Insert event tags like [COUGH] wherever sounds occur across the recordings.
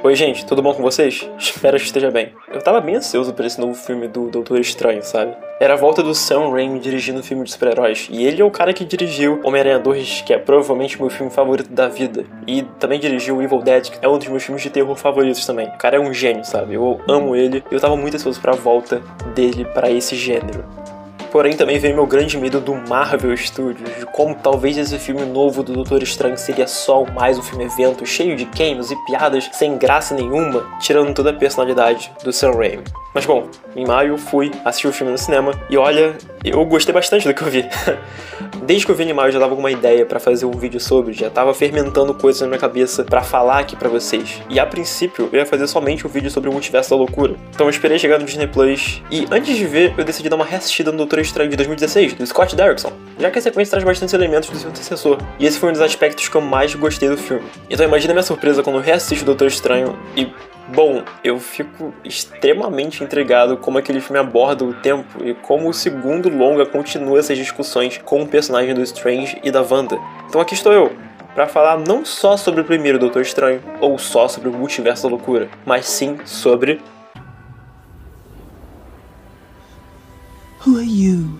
Oi, gente, tudo bom com vocês? [LAUGHS] Espero que esteja bem. Eu tava bem ansioso por esse novo filme do Doutor Estranho, sabe? Era a volta do Sam Raimi dirigindo um filme de super-heróis. E ele é o cara que dirigiu Homem-Aranha 2, que é provavelmente meu filme favorito da vida. E também dirigiu Evil Dead, que é um dos meus filmes de terror favoritos também. O cara é um gênio, sabe? Eu amo ele. E eu tava muito ansioso pra volta dele para esse gênero. Porém, também veio meu grande medo do Marvel Studios, de como talvez esse filme novo do Doutor Estranho seria só mais um filme evento cheio de cameos e piadas sem graça nenhuma, tirando toda a personalidade do Sam Raimi. Mas bom, em maio fui assistir o filme no cinema e olha, eu gostei bastante do que eu vi. [LAUGHS] Desde que eu vi maio eu já tava com uma ideia para fazer um vídeo sobre, já tava fermentando coisas na minha cabeça para falar aqui para vocês. E a princípio eu ia fazer somente um vídeo sobre o multiverso da loucura. Então eu esperei chegar no Disney Plus e antes de ver eu decidi dar uma reassistida no Doutor Estranho de 2016, do Scott Derrickson, já que a sequência traz bastantes elementos do seu antecessor. E esse foi um dos aspectos que eu mais gostei do filme. Então imagina minha surpresa quando eu reassisto o Doutor Estranho e Bom, eu fico extremamente intrigado como aquele filme aborda o tempo e como o segundo longa continua essas discussões com o personagem do Strange e da Wanda. Então aqui estou eu, para falar não só sobre o primeiro Doutor Estranho ou só sobre o multiverso da loucura, mas sim sobre Who are you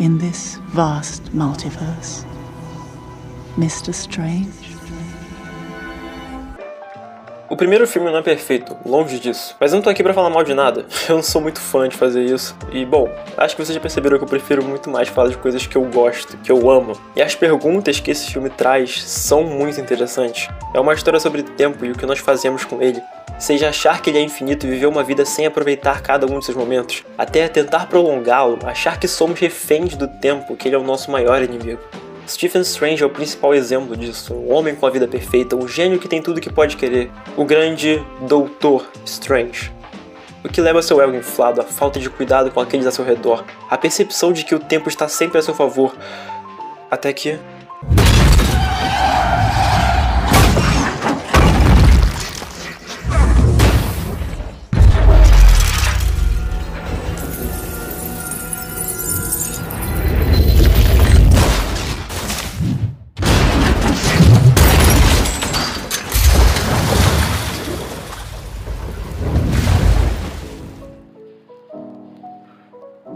in this vast multiverse? Mr. Strange? O primeiro filme não é perfeito, longe disso. Mas eu não tô aqui pra falar mal de nada. [LAUGHS] Eu não sou muito fã de fazer isso. E, bom, acho que vocês já perceberam que eu prefiro muito mais falar de coisas que eu gosto, que eu amo. E as perguntas que esse filme traz são muito interessantes. É uma história sobre tempo e o que nós fazemos com ele. Seja achar que ele é infinito e viver uma vida sem aproveitar cada um de seus momentos, até tentar prolongá-lo, achar que somos reféns do tempo, que ele é o nosso maior inimigo. Stephen Strange é o principal exemplo disso, um homem com a vida perfeita, um gênio que tem tudo que pode querer, o grande Doutor Strange. O que leva seu ego inflado, a falta de cuidado com aqueles a seu redor, a percepção de que o tempo está sempre a seu favor, até que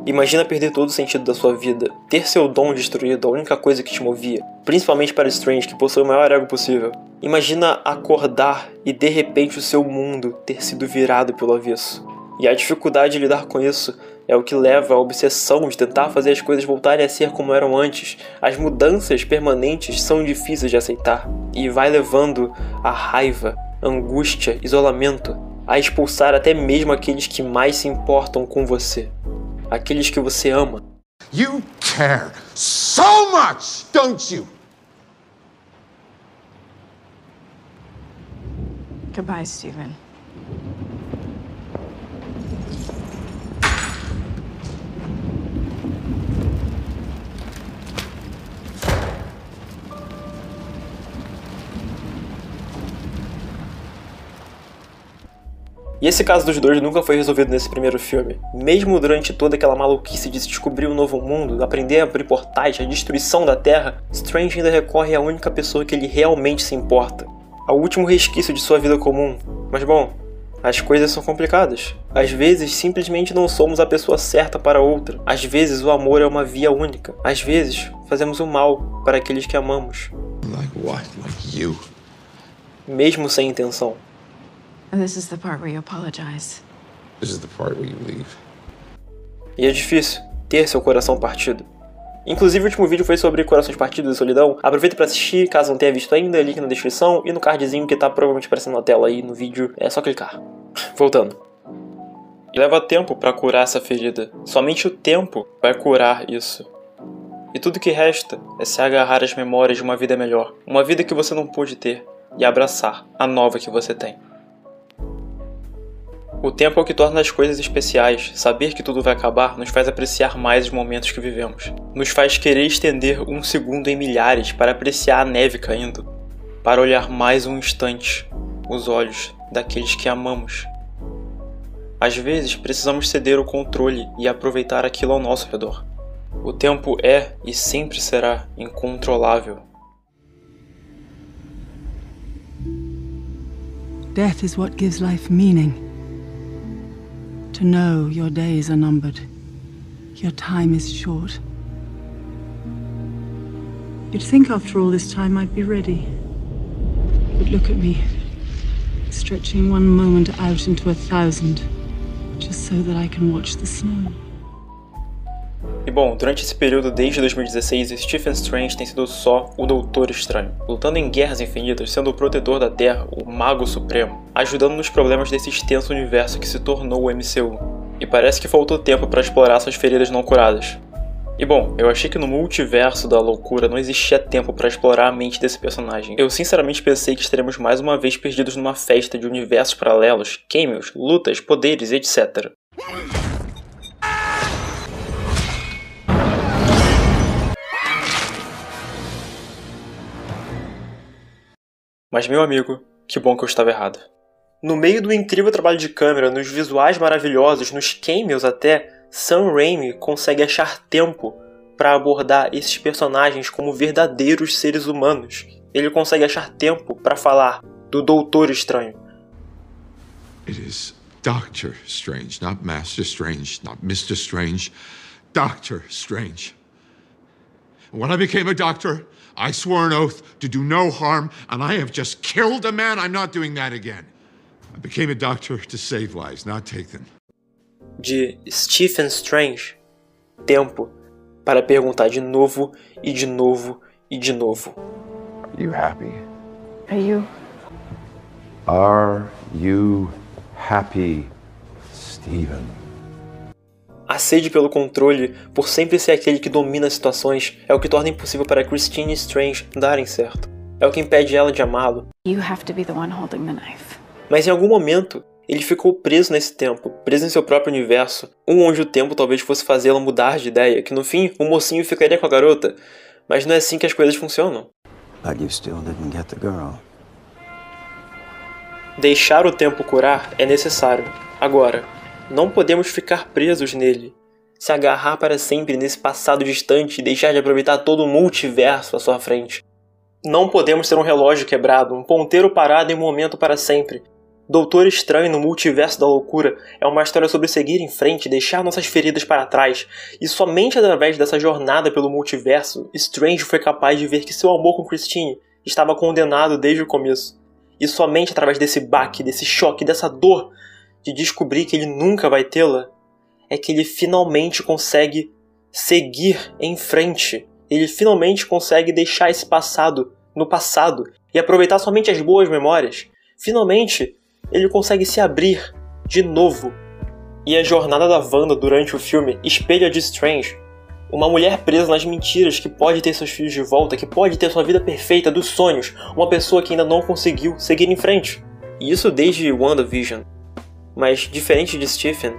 Imagina perder todo o sentido da sua vida, ter seu dom destruído, a única coisa que te movia, principalmente para Strange, que possui o maior ego possível. Imagina acordar e de repente o seu mundo ter sido virado pelo avesso. E a dificuldade de lidar com isso é o que leva à obsessão de tentar fazer as coisas voltarem a ser como eram antes. As mudanças permanentes são difíceis de aceitar e vai levando a raiva, angústia, isolamento, a expulsar até mesmo aqueles que mais se importam com você aqueles que você ama. You care so much, don't you? Goodbye, Stephen. E esse caso dos dois nunca foi resolvido nesse primeiro filme. Mesmo durante toda aquela maluquice de se descobrir um novo mundo, aprender a abrir portais, a destruição da Terra, Strange ainda recorre à única pessoa que ele realmente se importa. Ao último resquício de sua vida comum. Mas bom, as coisas são complicadas. Às vezes, simplesmente não somos a pessoa certa para outra. Às vezes, o amor é uma via única. Às vezes, fazemos o mal para aqueles que amamos. Like what? Like you? Mesmo sem intenção. This is the part where you apologize. This is the part where you leave. E é difícil ter seu coração partido. Inclusive, o último vídeo foi sobre corações partidos e solidão. Aproveita para assistir, caso não tenha visto ainda, link na descrição e no cardzinho que tá provavelmente aparecendo na tela aí no vídeo. É só clicar. Voltando. Leva tempo para curar essa ferida. Somente o tempo vai curar isso. E tudo que resta é se agarrar às memórias de uma vida melhor, uma vida que você não pôde ter, e abraçar a nova que você tem. O tempo é o que torna as coisas especiais. Saber que tudo vai acabar nos faz apreciar mais os momentos que vivemos. Nos faz querer estender um segundo em milhares para apreciar a neve caindo. Para olhar mais um instante os olhos daqueles que amamos. Às vezes precisamos ceder o controle e aproveitar aquilo ao nosso redor. O tempo é e sempre será incontrolável. Death is what gives life meaning. To know your days are numbered, your time is short. You'd think after all this time I'd be ready. But look at me, stretching one moment out into a thousand, just so that I can watch the snow. E bom, durante esse período desde 2016, Stephen Strange tem sido só o Doutor Estranho, lutando em guerras infinitas, sendo o protetor da Terra, o Mago Supremo, ajudando nos problemas desse extenso universo que se tornou o MCU. E parece que faltou tempo para explorar suas feridas não curadas. E bom, eu achei que no multiverso da loucura não existia tempo para explorar a mente desse personagem. Eu sinceramente pensei que estaremos mais uma vez perdidos numa festa de universos paralelos, cameos, lutas, poderes, etc. Mas, meu amigo, que bom que eu estava errado. No meio do incrível trabalho de câmera, nos visuais maravilhosos, nos cameos até, Sam Raimi consegue achar tempo para abordar esses personagens como verdadeiros seres humanos. Ele consegue achar tempo para falar do Doutor Estranho. It is Doctor Strange, not Master Strange, not Mr. Strange. Doctor Strange. When I became a doctor, I swore an oath to do no harm, and I have just killed a man. I'm not doing that again. I became a doctor to save lives, not take them. De Stephen Strange, tempo para perguntar de novo e de novo e de novo. Are you happy? Are you? Are you happy, Stephen? A sede pelo controle, por sempre ser aquele que domina as situações, é o que torna impossível para Christine Strange darem certo. É o que impede ela de amá-lo. You have to be the one holding the knife. Mas em algum momento, ele ficou preso nesse tempo, preso em seu próprio universo, um onde o tempo talvez fosse fazê-la mudar de ideia, que no fim o mocinho ficaria com a garota. Mas não é assim que as coisas funcionam. Deixar o tempo curar é necessário. Agora, não podemos ficar presos nele. Se agarrar para sempre nesse passado distante e deixar de aproveitar todo o multiverso à sua frente. Não podemos ter um relógio quebrado, um ponteiro parado em um momento para sempre. Doutor Estranho no Multiverso da Loucura é uma história sobre seguir em frente deixar nossas feridas para trás, e somente através dessa jornada pelo multiverso, Strange foi capaz de ver que seu amor com Christine estava condenado desde o começo. E somente através desse baque, desse choque, dessa dor de descobrir que ele nunca vai tê-la, é que ele finalmente consegue seguir em frente. Ele finalmente consegue deixar esse passado no passado e aproveitar somente as boas memórias. Finalmente, ele consegue se abrir de novo. E a jornada da Wanda durante o filme espelha de Strange. Uma mulher presa nas mentiras que pode ter seus filhos de volta, que pode ter sua vida perfeita dos sonhos, uma pessoa que ainda não conseguiu seguir em frente. E isso desde WandaVision. Mas diferente de Stephen,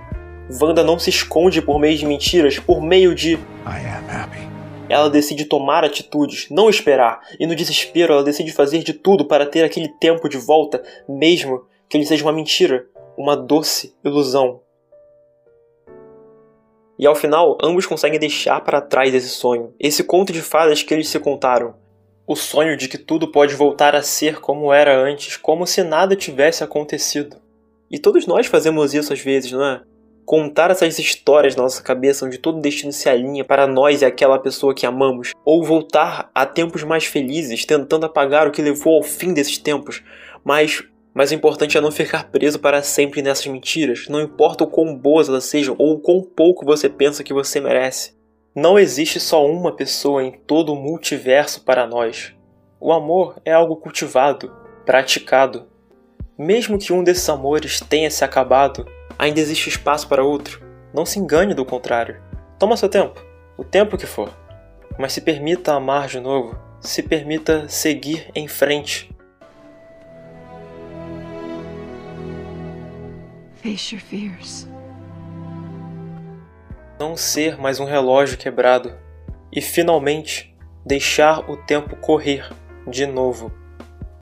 Wanda não se esconde por meio de mentiras, por meio de I am happy. ela decide tomar atitudes, não esperar, e no desespero ela decide fazer de tudo para ter aquele tempo de volta, mesmo que ele seja uma mentira, uma doce ilusão. E ao final, ambos conseguem deixar para trás esse sonho, esse conto de fadas que eles se contaram. O sonho de que tudo pode voltar a ser como era antes, como se nada tivesse acontecido. E todos nós fazemos isso às vezes, não é? Contar essas histórias na nossa cabeça onde todo destino se alinha para nós e aquela pessoa que amamos, ou voltar a tempos mais felizes, tentando apagar o que levou ao fim desses tempos, mas mas o importante é não ficar preso para sempre nessas mentiras, não importa o quão boas elas sejam ou o quão pouco você pensa que você merece. Não existe só uma pessoa em todo o multiverso para nós. O amor é algo cultivado, praticado. Mesmo que um desses amores tenha se acabado, ainda existe espaço para outro. Não se engane do contrário. Toma seu tempo, o tempo que for. Mas se permita amar de novo, se permita seguir em frente. Face your fears. não ser mais um relógio quebrado e finalmente deixar o tempo correr de novo.